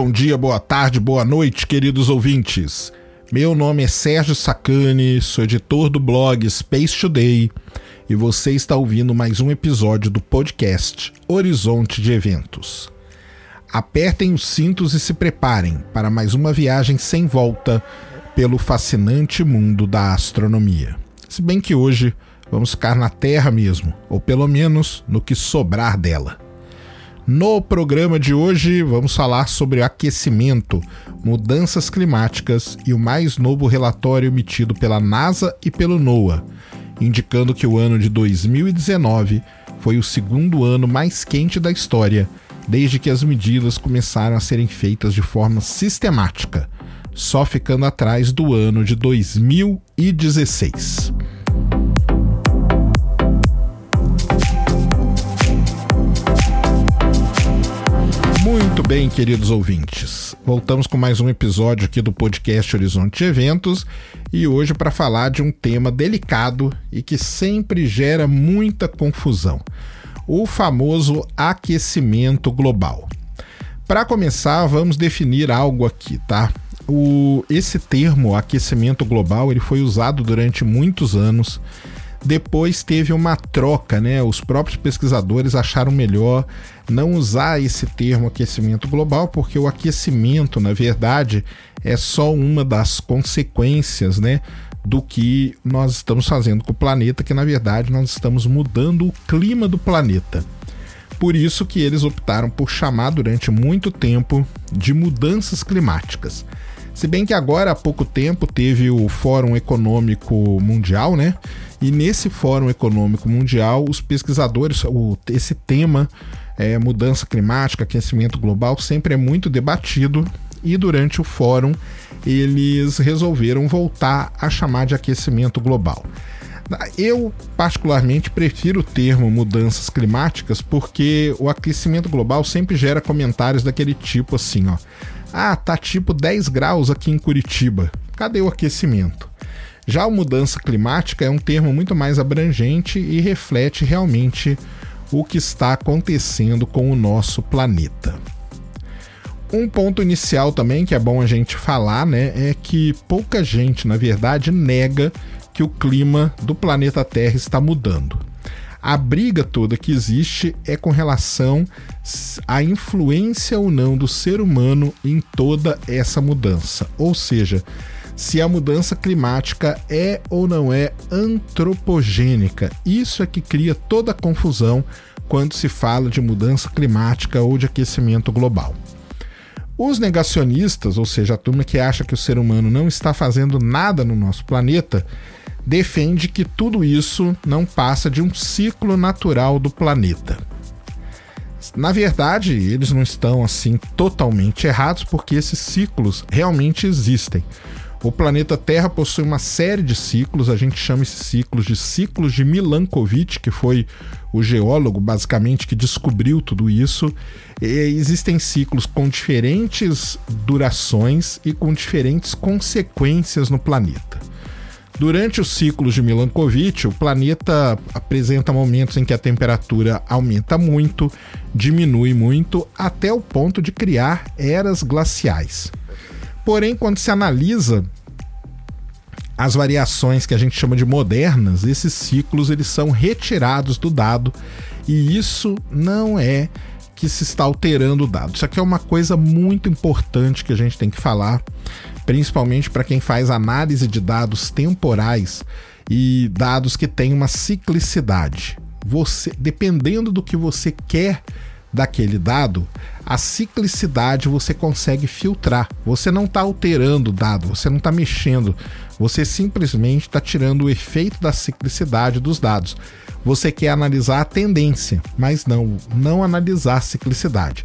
Bom dia, boa tarde, boa noite, queridos ouvintes. Meu nome é Sérgio Sacani, sou editor do blog Space Today e você está ouvindo mais um episódio do podcast Horizonte de Eventos. Apertem os cintos e se preparem para mais uma viagem sem volta pelo fascinante mundo da astronomia. Se bem que hoje vamos ficar na Terra mesmo, ou pelo menos no que sobrar dela. No programa de hoje, vamos falar sobre aquecimento, mudanças climáticas e o mais novo relatório emitido pela NASA e pelo NOAA, indicando que o ano de 2019 foi o segundo ano mais quente da história, desde que as medidas começaram a serem feitas de forma sistemática, só ficando atrás do ano de 2016. Muito bem, queridos ouvintes. Voltamos com mais um episódio aqui do podcast Horizonte Eventos e hoje para falar de um tema delicado e que sempre gera muita confusão: o famoso aquecimento global. Para começar, vamos definir algo aqui, tá? O, esse termo aquecimento global ele foi usado durante muitos anos depois teve uma troca, né? Os próprios pesquisadores acharam melhor não usar esse termo aquecimento global, porque o aquecimento, na verdade, é só uma das consequências, né? Do que nós estamos fazendo com o planeta, que na verdade nós estamos mudando o clima do planeta. Por isso que eles optaram por chamar durante muito tempo de mudanças climáticas. Se bem que agora há pouco tempo teve o Fórum Econômico Mundial, né? E nesse Fórum Econômico Mundial, os pesquisadores, o, esse tema, é, mudança climática, aquecimento global, sempre é muito debatido. E durante o fórum, eles resolveram voltar a chamar de aquecimento global. Eu, particularmente, prefiro o termo mudanças climáticas porque o aquecimento global sempre gera comentários daquele tipo assim, ó. Ah, tá tipo 10 graus aqui em Curitiba. Cadê o aquecimento? Já a mudança climática é um termo muito mais abrangente e reflete realmente o que está acontecendo com o nosso planeta. Um ponto inicial também que é bom a gente falar, né, é que pouca gente, na verdade, nega que o clima do planeta Terra está mudando. A briga toda que existe é com relação à influência ou não do ser humano em toda essa mudança. Ou seja, se a mudança climática é ou não é antropogênica. Isso é que cria toda a confusão quando se fala de mudança climática ou de aquecimento global. Os negacionistas, ou seja, a turma que acha que o ser humano não está fazendo nada no nosso planeta, defende que tudo isso não passa de um ciclo natural do planeta. Na verdade, eles não estão assim totalmente errados, porque esses ciclos realmente existem. O planeta Terra possui uma série de ciclos, a gente chama esses ciclos de ciclos de Milankovitch, que foi o geólogo basicamente que descobriu tudo isso. E existem ciclos com diferentes durações e com diferentes consequências no planeta. Durante os ciclos de Milankovitch, o planeta apresenta momentos em que a temperatura aumenta muito, diminui muito, até o ponto de criar eras glaciais. Porém, quando se analisa as variações que a gente chama de modernas, esses ciclos eles são retirados do dado e isso não é que se está alterando o dado. Isso aqui é uma coisa muito importante que a gente tem que falar, principalmente para quem faz análise de dados temporais e dados que têm uma ciclicidade. Você, dependendo do que você quer daquele dado, a ciclicidade você consegue filtrar. Você não está alterando o dado, você não está mexendo, você simplesmente está tirando o efeito da ciclicidade dos dados. Você quer analisar a tendência, mas não, não analisar a ciclicidade.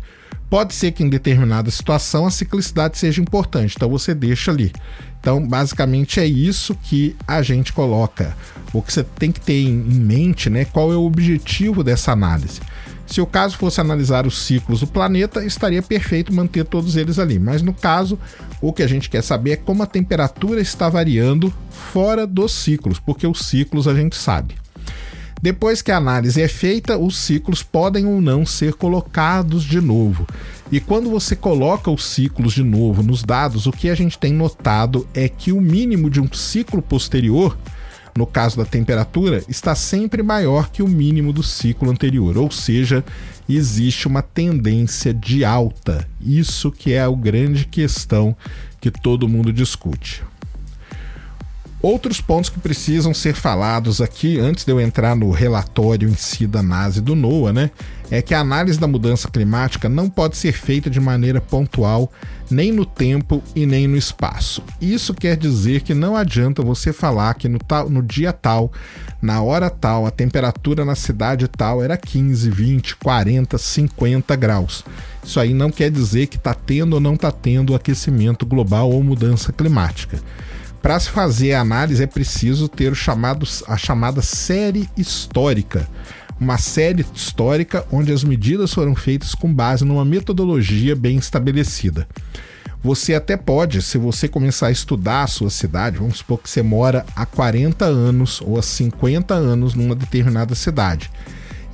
Pode ser que em determinada situação a ciclicidade seja importante, então você deixa ali. Então, basicamente é isso que a gente coloca. O que você tem que ter em mente, né? Qual é o objetivo dessa análise? Se o caso fosse analisar os ciclos do planeta, estaria perfeito manter todos eles ali. Mas no caso, o que a gente quer saber é como a temperatura está variando fora dos ciclos, porque os ciclos a gente sabe. Depois que a análise é feita, os ciclos podem ou não ser colocados de novo. E quando você coloca os ciclos de novo nos dados, o que a gente tem notado é que o mínimo de um ciclo posterior, no caso da temperatura, está sempre maior que o mínimo do ciclo anterior, ou seja, existe uma tendência de alta. Isso que é a grande questão que todo mundo discute. Outros pontos que precisam ser falados aqui, antes de eu entrar no relatório em si da NASA e do NOAA, né, é que a análise da mudança climática não pode ser feita de maneira pontual, nem no tempo e nem no espaço. Isso quer dizer que não adianta você falar que no, tal, no dia tal, na hora tal, a temperatura na cidade tal era 15, 20, 40, 50 graus. Isso aí não quer dizer que está tendo ou não está tendo aquecimento global ou mudança climática. Para se fazer a análise é preciso ter o chamado, a chamada série histórica. Uma série histórica onde as medidas foram feitas com base numa metodologia bem estabelecida. Você até pode, se você começar a estudar a sua cidade, vamos supor que você mora há 40 anos ou há 50 anos numa determinada cidade.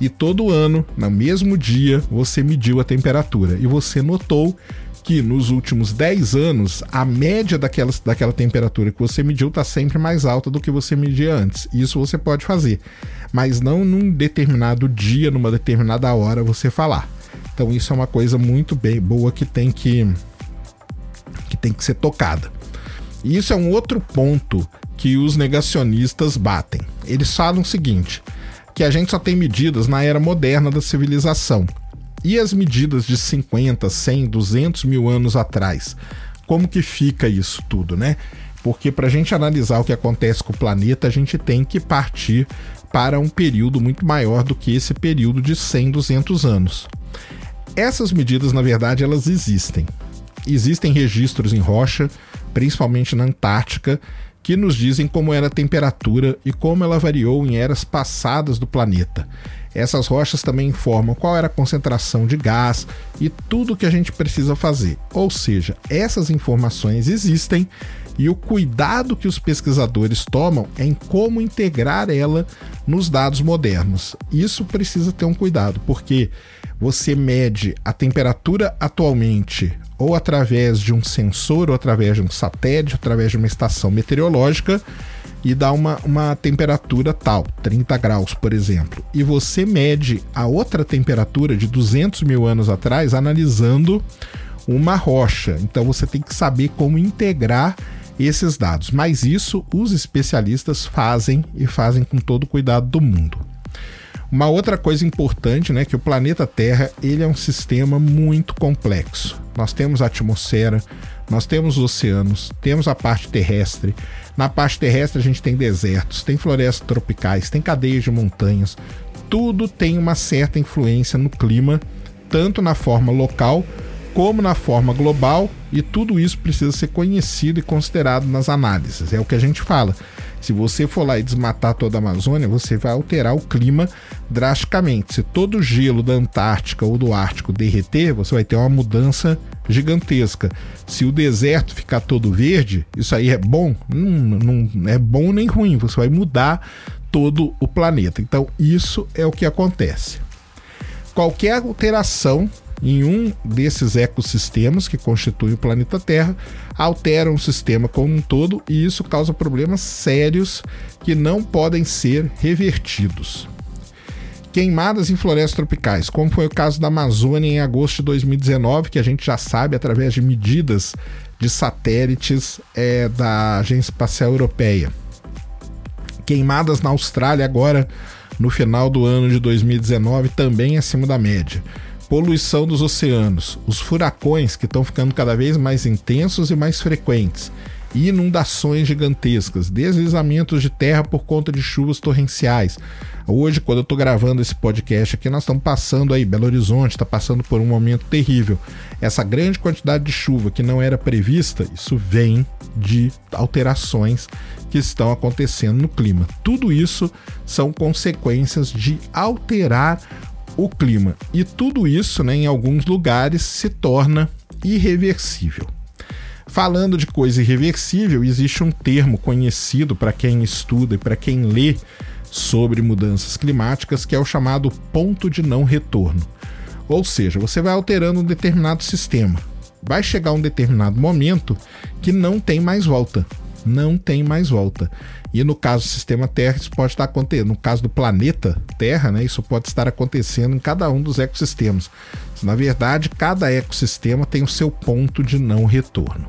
E todo ano, no mesmo dia, você mediu a temperatura e você notou que nos últimos 10 anos a média daquela, daquela temperatura que você mediu está sempre mais alta do que você media antes. Isso você pode fazer, mas não num determinado dia, numa determinada hora você falar. Então isso é uma coisa muito bem boa que tem que que tem que ser tocada. E isso é um outro ponto que os negacionistas batem. Eles falam o seguinte: que a gente só tem medidas na era moderna da civilização. E as medidas de 50, 100, 200 mil anos atrás? Como que fica isso tudo, né? Porque para a gente analisar o que acontece com o planeta, a gente tem que partir para um período muito maior do que esse período de 100, 200 anos. Essas medidas, na verdade, elas existem. Existem registros em rocha, principalmente na Antártica, que nos dizem como era a temperatura e como ela variou em eras passadas do planeta. Essas rochas também informam qual era a concentração de gás e tudo o que a gente precisa fazer. Ou seja, essas informações existem e o cuidado que os pesquisadores tomam é em como integrar ela nos dados modernos. Isso precisa ter um cuidado, porque você mede a temperatura atualmente ou através de um sensor, ou através de um satélite, ou através de uma estação meteorológica e dá uma, uma temperatura tal, 30 graus, por exemplo. E você mede a outra temperatura de 200 mil anos atrás analisando uma rocha. Então você tem que saber como integrar esses dados. Mas isso os especialistas fazem e fazem com todo o cuidado do mundo. Uma outra coisa importante, né, que o planeta Terra ele é um sistema muito complexo. Nós temos a atmosfera, nós temos os oceanos, temos a parte terrestre. Na parte terrestre a gente tem desertos, tem florestas tropicais, tem cadeias de montanhas. Tudo tem uma certa influência no clima, tanto na forma local como na forma global, e tudo isso precisa ser conhecido e considerado nas análises. É o que a gente fala. Se você for lá e desmatar toda a Amazônia, você vai alterar o clima drasticamente. Se todo o gelo da Antártica ou do Ártico derreter, você vai ter uma mudança gigantesca. Se o deserto ficar todo verde, isso aí é bom? Não, não é bom nem ruim. Você vai mudar todo o planeta. Então, isso é o que acontece. Qualquer alteração em um desses ecossistemas que constituem o planeta Terra, alteram o sistema como um todo e isso causa problemas sérios que não podem ser revertidos. Queimadas em florestas tropicais, como foi o caso da Amazônia em agosto de 2019, que a gente já sabe através de medidas de satélites é, da Agência Espacial Europeia. Queimadas na Austrália agora no final do ano de 2019, também acima da média poluição dos oceanos, os furacões que estão ficando cada vez mais intensos e mais frequentes, inundações gigantescas, deslizamentos de terra por conta de chuvas torrenciais. Hoje, quando eu estou gravando esse podcast aqui, nós estamos passando aí, Belo Horizonte está passando por um momento terrível. Essa grande quantidade de chuva que não era prevista, isso vem de alterações que estão acontecendo no clima. Tudo isso são consequências de alterar o clima. E tudo isso, né, em alguns lugares, se torna irreversível. Falando de coisa irreversível, existe um termo conhecido para quem estuda e para quem lê sobre mudanças climáticas, que é o chamado ponto de não retorno. Ou seja, você vai alterando um determinado sistema. Vai chegar um determinado momento que não tem mais volta. Não tem mais volta. E no caso do sistema Terra, isso pode estar acontecendo. No caso do planeta Terra, né, isso pode estar acontecendo em cada um dos ecossistemas. Na verdade, cada ecossistema tem o seu ponto de não retorno.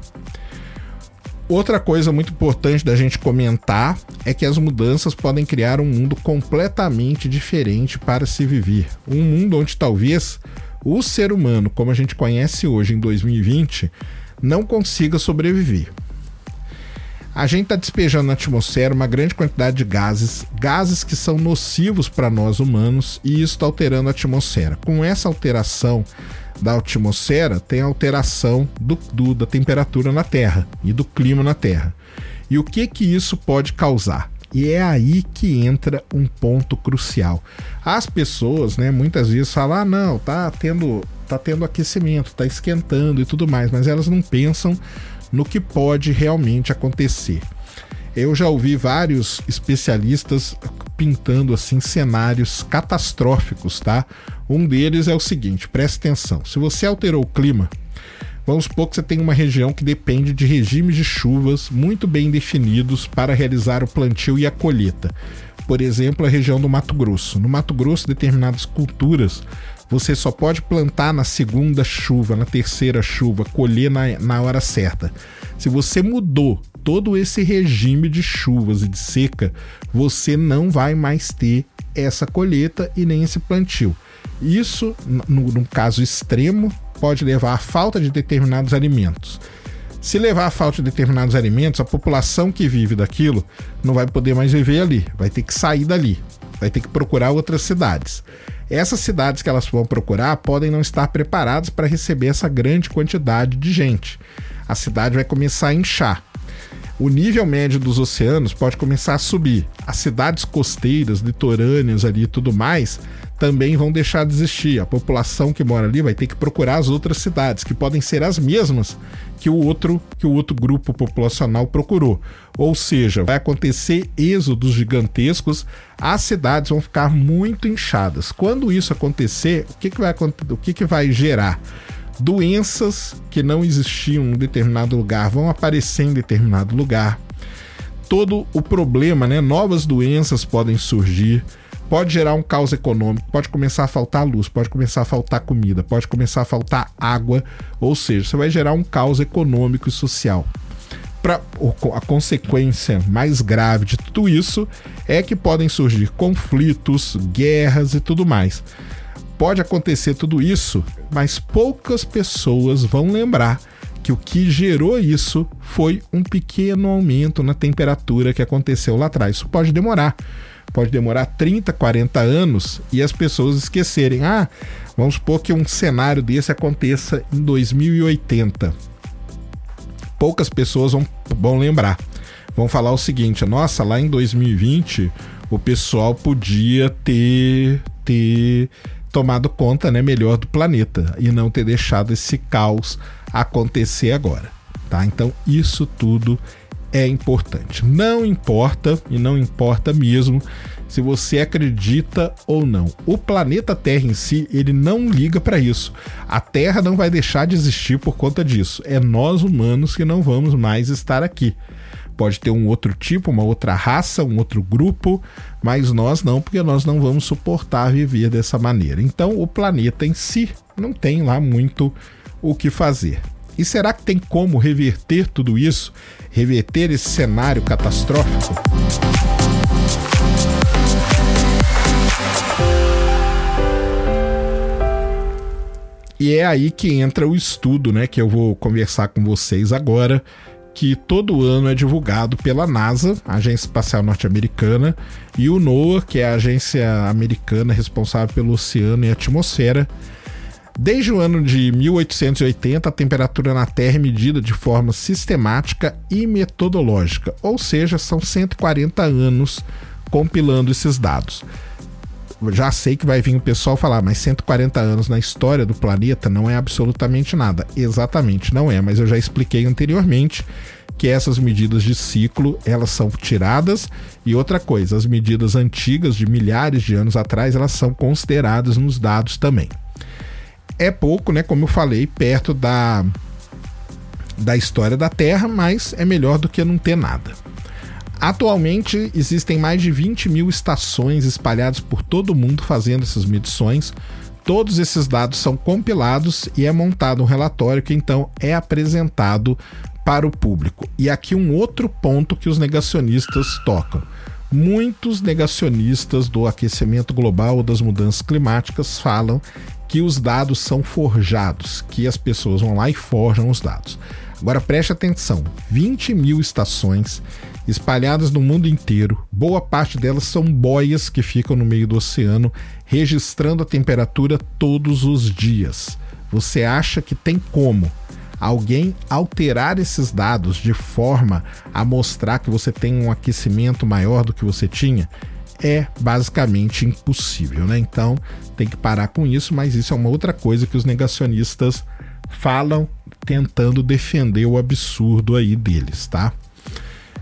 Outra coisa muito importante da gente comentar é que as mudanças podem criar um mundo completamente diferente para se viver. Um mundo onde talvez o ser humano, como a gente conhece hoje em 2020, não consiga sobreviver. A gente está despejando na atmosfera uma grande quantidade de gases, gases que são nocivos para nós humanos, e isso está alterando a atmosfera. Com essa alteração da atmosfera, tem a alteração do, do, da temperatura na Terra e do clima na Terra. E o que que isso pode causar? E é aí que entra um ponto crucial. As pessoas, né, muitas vezes falam: "Ah, não, tá tendo tá tendo aquecimento, tá esquentando e tudo mais", mas elas não pensam no que pode realmente acontecer. Eu já ouvi vários especialistas pintando assim cenários catastróficos, tá? Um deles é o seguinte, preste atenção. Se você alterou o clima, vamos supor que você tem uma região que depende de regimes de chuvas muito bem definidos para realizar o plantio e a colheita. Por exemplo, a região do Mato Grosso. No Mato Grosso, determinadas culturas você só pode plantar na segunda chuva, na terceira chuva, colher na, na hora certa. Se você mudou todo esse regime de chuvas e de seca, você não vai mais ter essa colheita e nem esse plantio. Isso, no, no caso extremo, pode levar à falta de determinados alimentos. Se levar à falta de determinados alimentos, a população que vive daquilo não vai poder mais viver ali, vai ter que sair dali, vai ter que procurar outras cidades. Essas cidades que elas vão procurar podem não estar preparadas para receber essa grande quantidade de gente. A cidade vai começar a inchar. O nível médio dos oceanos pode começar a subir. As cidades costeiras, litorâneas ali e tudo mais também vão deixar de existir. A população que mora ali vai ter que procurar as outras cidades, que podem ser as mesmas que o outro que o outro grupo populacional procurou. Ou seja, vai acontecer êxodos gigantescos, as cidades vão ficar muito inchadas. Quando isso acontecer, o que, que vai o que, que vai gerar? Doenças que não existiam em determinado lugar vão aparecer em determinado lugar. Todo o problema, né? Novas doenças podem surgir pode gerar um caos econômico, pode começar a faltar luz, pode começar a faltar comida, pode começar a faltar água, ou seja, você vai gerar um caos econômico e social. Pra, a consequência mais grave de tudo isso é que podem surgir conflitos, guerras e tudo mais. Pode acontecer tudo isso, mas poucas pessoas vão lembrar que o que gerou isso foi um pequeno aumento na temperatura que aconteceu lá atrás. Isso pode demorar pode demorar 30, 40 anos e as pessoas esquecerem. Ah, vamos supor que um cenário desse aconteça em 2080. Poucas pessoas vão, vão lembrar. Vão falar o seguinte: nossa, lá em 2020 o pessoal podia ter, ter tomado conta né, melhor do planeta e não ter deixado esse caos acontecer agora. Tá? Então, isso tudo é importante. Não importa, e não importa mesmo, se você acredita ou não. O planeta Terra em si, ele não liga para isso. A Terra não vai deixar de existir por conta disso. É nós humanos que não vamos mais estar aqui. Pode ter um outro tipo, uma outra raça, um outro grupo, mas nós não, porque nós não vamos suportar viver dessa maneira. Então, o planeta em si não tem lá muito o que fazer. E será que tem como reverter tudo isso? Reverter esse cenário catastrófico? E é aí que entra o estudo, né, que eu vou conversar com vocês agora, que todo ano é divulgado pela NASA, a Agência Espacial Norte-Americana, e o NOAA, que é a agência americana responsável pelo oceano e atmosfera, Desde o ano de 1880, a temperatura na Terra é medida de forma sistemática e metodológica, ou seja, são 140 anos compilando esses dados. Já sei que vai vir o pessoal falar, mas 140 anos na história do planeta não é absolutamente nada. Exatamente, não é, mas eu já expliquei anteriormente que essas medidas de ciclo elas são tiradas e outra coisa, as medidas antigas de milhares de anos atrás elas são consideradas nos dados também. É pouco, né? Como eu falei, perto da da história da Terra, mas é melhor do que não ter nada. Atualmente existem mais de 20 mil estações espalhadas por todo o mundo fazendo essas medições. Todos esses dados são compilados e é montado um relatório que então é apresentado para o público. E aqui um outro ponto que os negacionistas tocam. Muitos negacionistas do aquecimento global ou das mudanças climáticas falam que os dados são forjados, que as pessoas vão lá e forjam os dados. Agora preste atenção: 20 mil estações espalhadas no mundo inteiro, boa parte delas são boias que ficam no meio do oceano, registrando a temperatura todos os dias. Você acha que tem como alguém alterar esses dados de forma a mostrar que você tem um aquecimento maior do que você tinha? É basicamente impossível, né? Então tem que parar com isso, mas isso é uma outra coisa que os negacionistas falam tentando defender o absurdo aí deles, tá?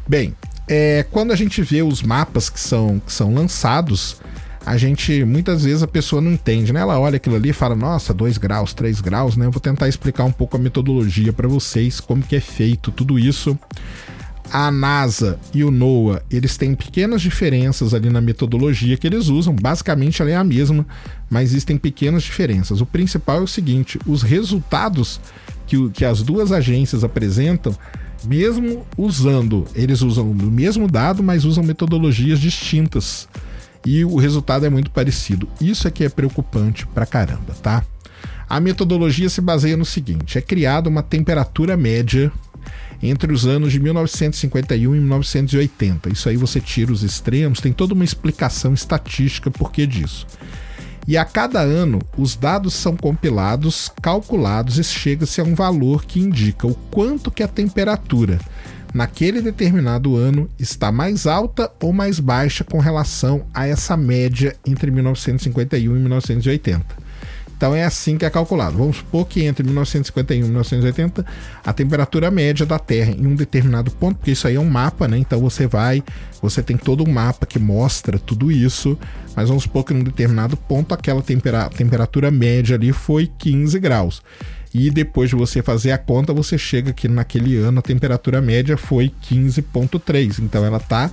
Bem, é, quando a gente vê os mapas que são, que são lançados, a gente muitas vezes a pessoa não entende, né? Ela olha aquilo ali e fala: "Nossa, 2 graus, 3 graus", né? Eu vou tentar explicar um pouco a metodologia para vocês, como que é feito tudo isso. A NASA e o NOAA, eles têm pequenas diferenças ali na metodologia que eles usam, basicamente ela é a mesma, mas existem pequenas diferenças. O principal é o seguinte: os resultados que, que as duas agências apresentam mesmo usando, eles usam o mesmo dado, mas usam metodologias distintas e o resultado é muito parecido. Isso é que é preocupante pra caramba, tá? A metodologia se baseia no seguinte: é criada uma temperatura média entre os anos de 1951 e 1980. Isso aí você tira os extremos, tem toda uma explicação estatística por que disso. E a cada ano, os dados são compilados, calculados e chega-se a um valor que indica o quanto que a temperatura naquele determinado ano está mais alta ou mais baixa com relação a essa média entre 1951 e 1980. Então é assim que é calculado. Vamos supor que entre 1951 e 1980 a temperatura média da Terra em um determinado ponto, porque isso aí é um mapa, né? Então você vai, você tem todo um mapa que mostra tudo isso, mas vamos supor que em um determinado ponto aquela tempera temperatura média ali foi 15 graus e depois de você fazer a conta, você chega que naquele ano a temperatura média foi 15,3. Então ela está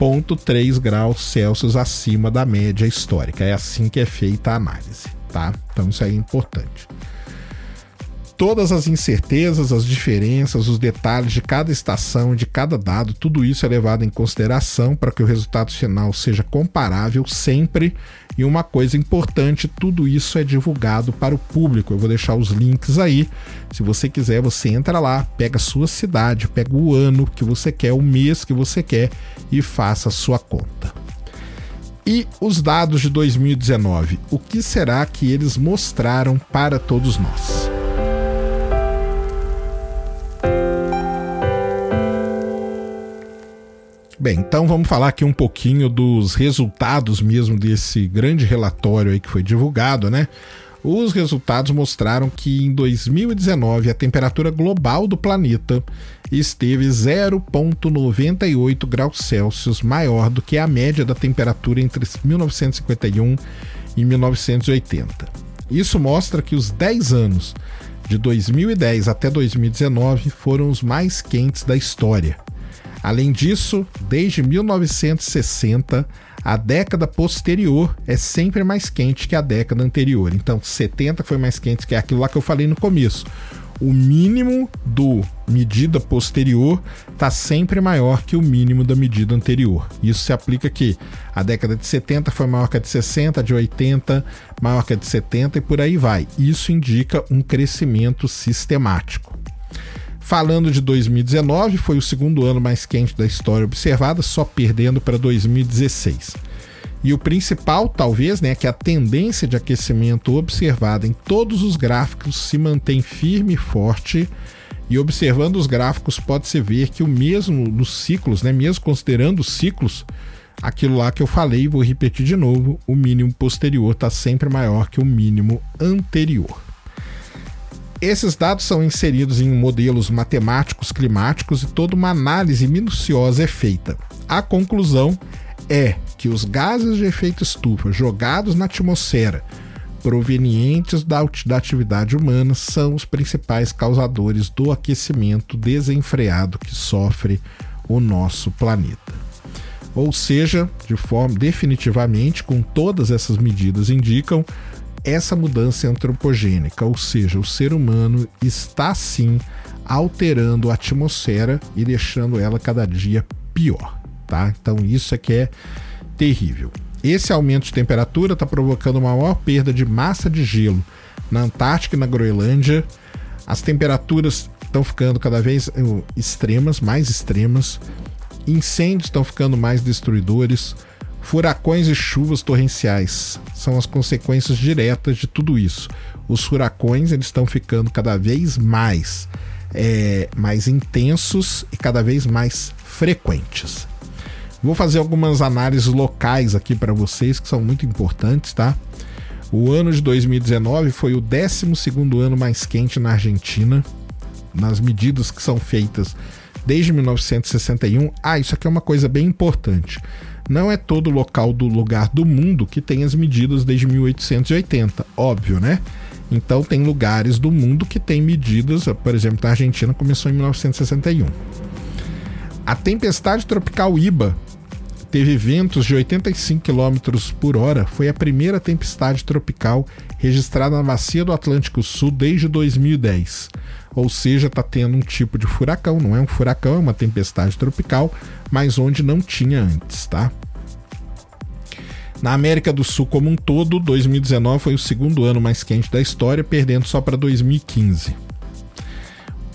0,3 graus Celsius acima da média histórica. É assim que é feita a análise, tá? Então isso aí é importante todas as incertezas, as diferenças, os detalhes de cada estação, de cada dado, tudo isso é levado em consideração para que o resultado final seja comparável sempre. E uma coisa importante, tudo isso é divulgado para o público. Eu vou deixar os links aí. Se você quiser, você entra lá, pega a sua cidade, pega o ano que você quer, o mês que você quer e faça a sua conta. E os dados de 2019, o que será que eles mostraram para todos nós? Bem, então vamos falar aqui um pouquinho dos resultados mesmo desse grande relatório aí que foi divulgado, né? Os resultados mostraram que em 2019 a temperatura global do planeta esteve 0,98 graus Celsius maior do que a média da temperatura entre 1951 e 1980. Isso mostra que os 10 anos de 2010 até 2019 foram os mais quentes da história. Além disso, desde 1960, a década posterior é sempre mais quente que a década anterior. Então, 70 foi mais quente que aquilo lá que eu falei no começo. O mínimo do medida posterior está sempre maior que o mínimo da medida anterior. Isso se aplica aqui. A década de 70 foi maior que a de 60, a de 80 maior que a de 70 e por aí vai. Isso indica um crescimento sistemático. Falando de 2019, foi o segundo ano mais quente da história observada, só perdendo para 2016. E o principal, talvez, né, é que a tendência de aquecimento observada em todos os gráficos se mantém firme e forte. E observando os gráficos, pode-se ver que o mesmo nos ciclos, né, mesmo considerando os ciclos, aquilo lá que eu falei, vou repetir de novo: o mínimo posterior está sempre maior que o mínimo anterior. Esses dados são inseridos em modelos matemáticos climáticos e toda uma análise minuciosa é feita. A conclusão é que os gases de efeito estufa jogados na atmosfera provenientes da, da atividade humana são os principais causadores do aquecimento desenfreado que sofre o nosso planeta. Ou seja, de forma definitivamente, com todas essas medidas indicam essa mudança antropogênica, ou seja, o ser humano está sim alterando a atmosfera e deixando ela cada dia pior, tá? Então isso é que é terrível. Esse aumento de temperatura está provocando uma maior perda de massa de gelo na Antártica e na Groenlândia. As temperaturas estão ficando cada vez uh, extremas, mais extremas. Incêndios estão ficando mais destruidores. Furacões e chuvas torrenciais são as consequências diretas de tudo isso. Os furacões eles estão ficando cada vez mais, é, mais intensos e cada vez mais frequentes. Vou fazer algumas análises locais aqui para vocês que são muito importantes, tá? O ano de 2019 foi o 12 ano mais quente na Argentina, nas medidas que são feitas desde 1961. Ah, isso aqui é uma coisa bem importante. Não é todo local do lugar do mundo que tem as medidas desde 1880, óbvio, né? Então tem lugares do mundo que tem medidas, por exemplo, na Argentina começou em 1961. A tempestade tropical Iba teve ventos de 85 km por hora, foi a primeira tempestade tropical registrada na bacia do Atlântico Sul desde 2010. Ou seja, está tendo um tipo de furacão, não é um furacão, é uma tempestade tropical, mas onde não tinha antes, tá? Na América do Sul como um todo, 2019 foi o segundo ano mais quente da história, perdendo só para 2015.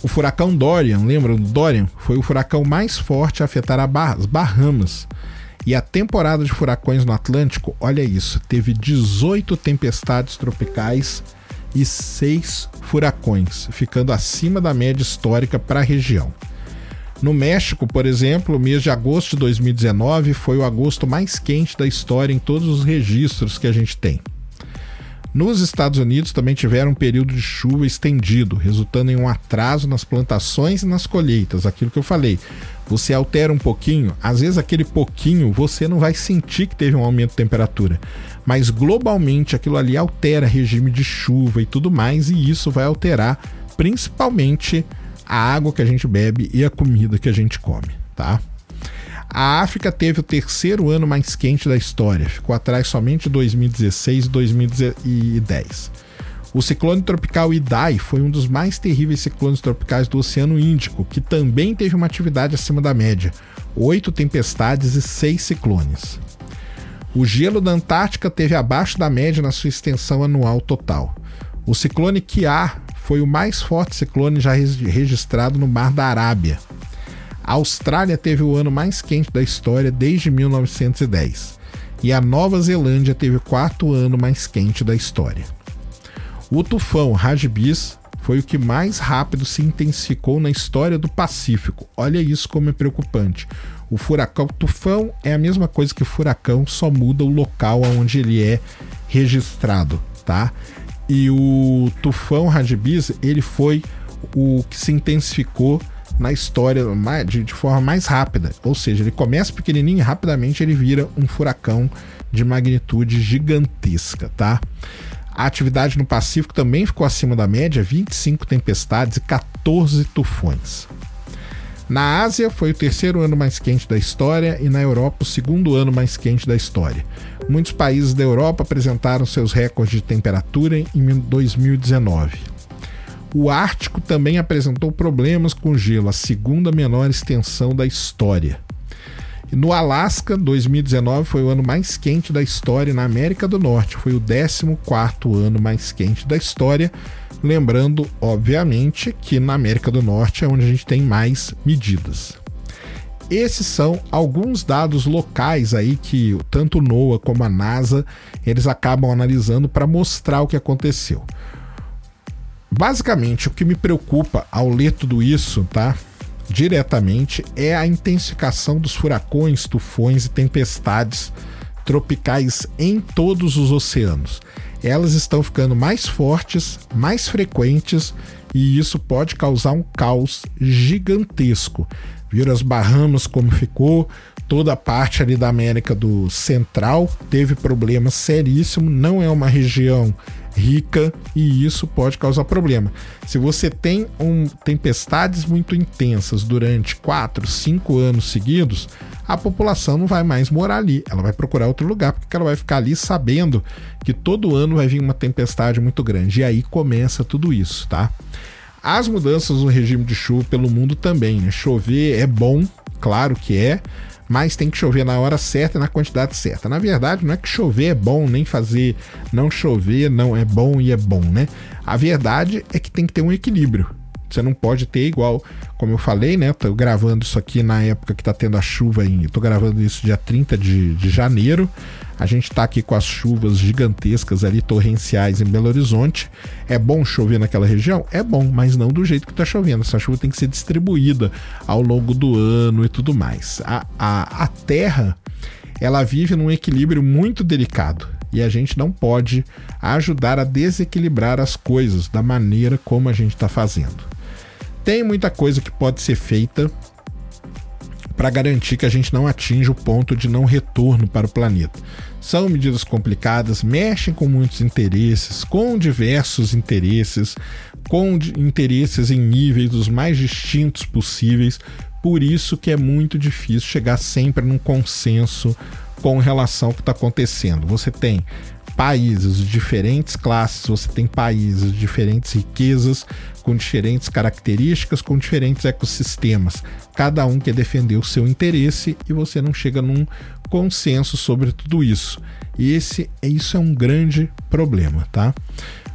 O furacão Dorian, lembram do Dorian? Foi o furacão mais forte a afetar as Bahamas, e a temporada de furacões no Atlântico, olha isso, teve 18 tempestades tropicais e 6 furacões, ficando acima da média histórica para a região. No México, por exemplo, o mês de agosto de 2019 foi o agosto mais quente da história em todos os registros que a gente tem. Nos Estados Unidos também tiveram um período de chuva estendido, resultando em um atraso nas plantações e nas colheitas, aquilo que eu falei você altera um pouquinho, às vezes aquele pouquinho você não vai sentir que teve um aumento de temperatura, mas globalmente aquilo ali altera regime de chuva e tudo mais, e isso vai alterar principalmente a água que a gente bebe e a comida que a gente come, tá? A África teve o terceiro ano mais quente da história, ficou atrás somente de 2016 e 2010. O ciclone tropical Idai foi um dos mais terríveis ciclones tropicais do Oceano Índico, que também teve uma atividade acima da média: oito tempestades e seis ciclones. O gelo da Antártica teve abaixo da média na sua extensão anual total. O ciclone Kiar foi o mais forte ciclone já registrado no Mar da Arábia. A Austrália teve o ano mais quente da história desde 1910. E a Nova Zelândia teve o quarto ano mais quente da história. O tufão Rajbis foi o que mais rápido se intensificou na história do Pacífico. Olha isso como é preocupante. O furacão tufão é a mesma coisa que furacão, só muda o local onde ele é registrado, tá? E o tufão Rajbis, ele foi o que se intensificou na história de, de forma mais rápida. Ou seja, ele começa pequenininho e rapidamente ele vira um furacão de magnitude gigantesca, tá? A atividade no Pacífico também ficou acima da média, 25 tempestades e 14 tufões. Na Ásia, foi o terceiro ano mais quente da história e na Europa, o segundo ano mais quente da história. Muitos países da Europa apresentaram seus recordes de temperatura em 2019. O Ártico também apresentou problemas com gelo, a segunda menor extensão da história. No Alasca, 2019 foi o ano mais quente da história na América do Norte. Foi o 14 ano mais quente da história. Lembrando, obviamente, que na América do Norte é onde a gente tem mais medidas. Esses são alguns dados locais aí que tanto o NOAA como a NASA eles acabam analisando para mostrar o que aconteceu. Basicamente, o que me preocupa ao ler tudo isso, tá? Diretamente é a intensificação dos furacões, tufões e tempestades tropicais em todos os oceanos. Elas estão ficando mais fortes, mais frequentes e isso pode causar um caos gigantesco. Viram as Bahamas como ficou, toda a parte ali da América do Central teve problemas seríssimos, não é uma região rica e isso pode causar problema. Se você tem um, tempestades muito intensas durante 4, 5 anos seguidos, a população não vai mais morar ali, ela vai procurar outro lugar, porque ela vai ficar ali sabendo que todo ano vai vir uma tempestade muito grande. E aí começa tudo isso, tá? As mudanças no regime de chuva pelo mundo também, né? Chover é bom, claro que é, mas tem que chover na hora certa e na quantidade certa. Na verdade, não é que chover é bom, nem fazer não chover não é bom e é bom, né? A verdade é que tem que ter um equilíbrio. Você não pode ter igual, como eu falei, né? Tô gravando isso aqui na época que tá tendo a chuva em. Tô gravando isso dia 30 de, de janeiro. A gente está aqui com as chuvas gigantescas ali, torrenciais em Belo Horizonte. É bom chover naquela região? É bom, mas não do jeito que está chovendo. Essa chuva tem que ser distribuída ao longo do ano e tudo mais. A, a, a terra, ela vive num equilíbrio muito delicado e a gente não pode ajudar a desequilibrar as coisas da maneira como a gente está fazendo. Tem muita coisa que pode ser feita para garantir que a gente não atinja o ponto de não retorno para o planeta. São medidas complicadas, mexem com muitos interesses, com diversos interesses, com interesses em níveis dos mais distintos possíveis. Por isso que é muito difícil chegar sempre num consenso com relação ao que está acontecendo. Você tem países diferentes classes, você tem países diferentes riquezas, com diferentes características, com diferentes ecossistemas. Cada um quer defender o seu interesse e você não chega num consenso sobre tudo isso. E esse, isso é um grande problema, tá?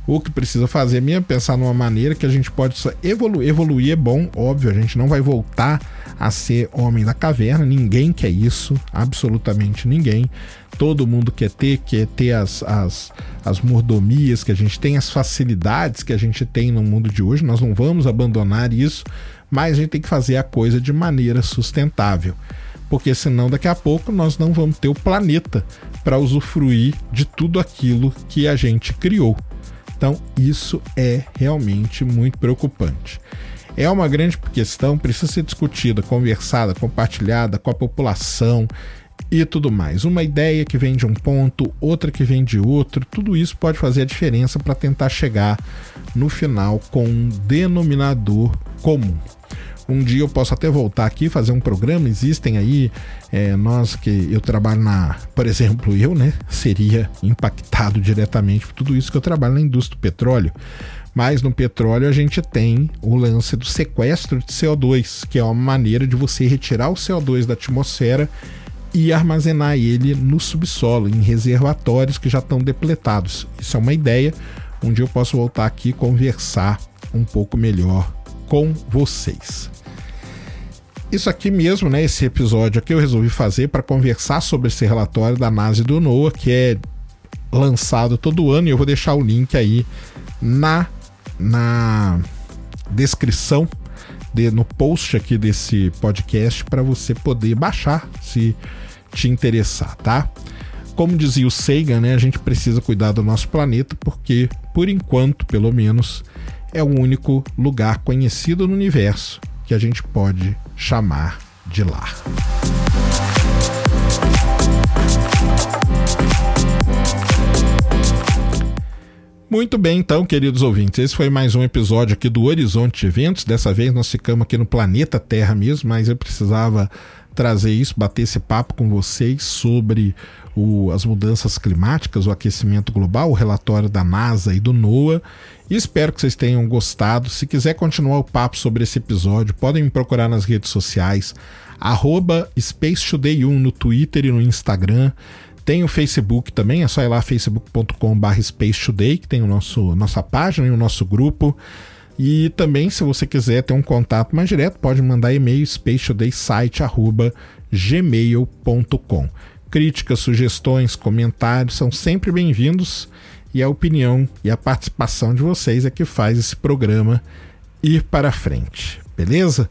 O que precisa fazer mesmo é pensar numa maneira que a gente pode evoluir. Evoluir é bom, óbvio, a gente não vai voltar a ser homem da caverna, ninguém quer isso, absolutamente ninguém. Todo mundo quer ter, quer ter as, as, as mordomias que a gente tem, as facilidades que a gente tem no mundo de hoje. Nós não vamos abandonar isso, mas a gente tem que fazer a coisa de maneira sustentável porque senão daqui a pouco nós não vamos ter o planeta para usufruir de tudo aquilo que a gente criou. Então, isso é realmente muito preocupante. É uma grande questão, precisa ser discutida, conversada, compartilhada com a população e tudo mais. Uma ideia que vem de um ponto, outra que vem de outro, tudo isso pode fazer a diferença para tentar chegar no final com um denominador comum. Um dia eu posso até voltar aqui fazer um programa. Existem aí é, nós que eu trabalho na, por exemplo, eu, né, seria impactado diretamente por tudo isso que eu trabalho na indústria do petróleo. Mas no petróleo a gente tem o lance do sequestro de CO2, que é uma maneira de você retirar o CO2 da atmosfera e armazenar ele no subsolo, em reservatórios que já estão depletados. Isso é uma ideia. Dia eu posso voltar aqui e conversar um pouco melhor com vocês. Isso aqui mesmo, né? Esse episódio aqui eu resolvi fazer para conversar sobre esse relatório da NASA e do NOAA, que é lançado todo ano, e eu vou deixar o link aí na, na descrição, de, no post aqui desse podcast, para você poder baixar se te interessar, tá? Como dizia o Sagan, né, a gente precisa cuidar do nosso planeta porque, por enquanto, pelo menos, é o único lugar conhecido no universo que a gente pode chamar de lar. Muito bem, então, queridos ouvintes, esse foi mais um episódio aqui do Horizonte Eventos. Dessa vez nós ficamos aqui no planeta Terra mesmo, mas eu precisava trazer isso, bater esse papo com vocês sobre o, as mudanças climáticas, o aquecimento global, o relatório da NASA e do NOAA. Espero que vocês tenham gostado. Se quiser continuar o papo sobre esse episódio, podem me procurar nas redes sociais, arroba SpaceToday1 no Twitter e no Instagram. Tem o Facebook também, é só ir lá facebook.com.br SpaceToday, que tem o nosso, nossa página e o nosso grupo. E também, se você quiser ter um contato mais direto, pode mandar e-mail spacetodaysite.gmail.com. Críticas, sugestões, comentários são sempre bem-vindos e a opinião e a participação de vocês é que faz esse programa ir para frente, beleza?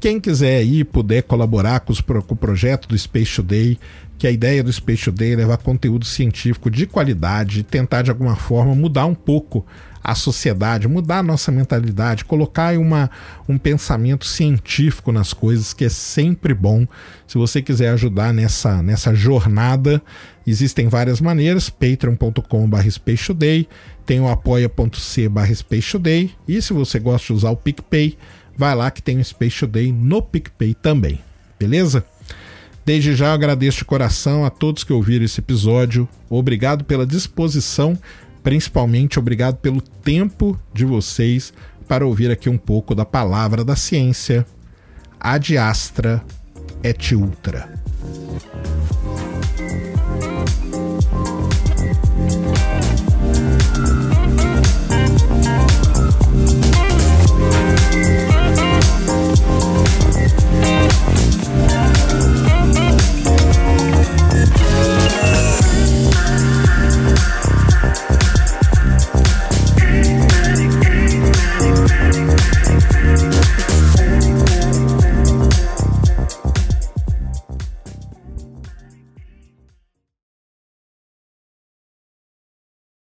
Quem quiser aí puder colaborar com, os, com, o projeto do Space Today, que a ideia do Space Today é levar conteúdo científico de qualidade, tentar de alguma forma mudar um pouco a sociedade, mudar a nossa mentalidade, colocar uma, um pensamento científico nas coisas, que é sempre bom. Se você quiser ajudar nessa, nessa jornada, existem várias maneiras: patreon.com.br SpaceToday, tem o apoia.c.br SpaceToday, e se você gosta de usar o PicPay, vai lá que tem o Space Today no PicPay também, beleza? Desde já agradeço de coração a todos que ouviram esse episódio. Obrigado pela disposição, principalmente obrigado pelo tempo de vocês para ouvir aqui um pouco da palavra da ciência. Ad astra et ultra.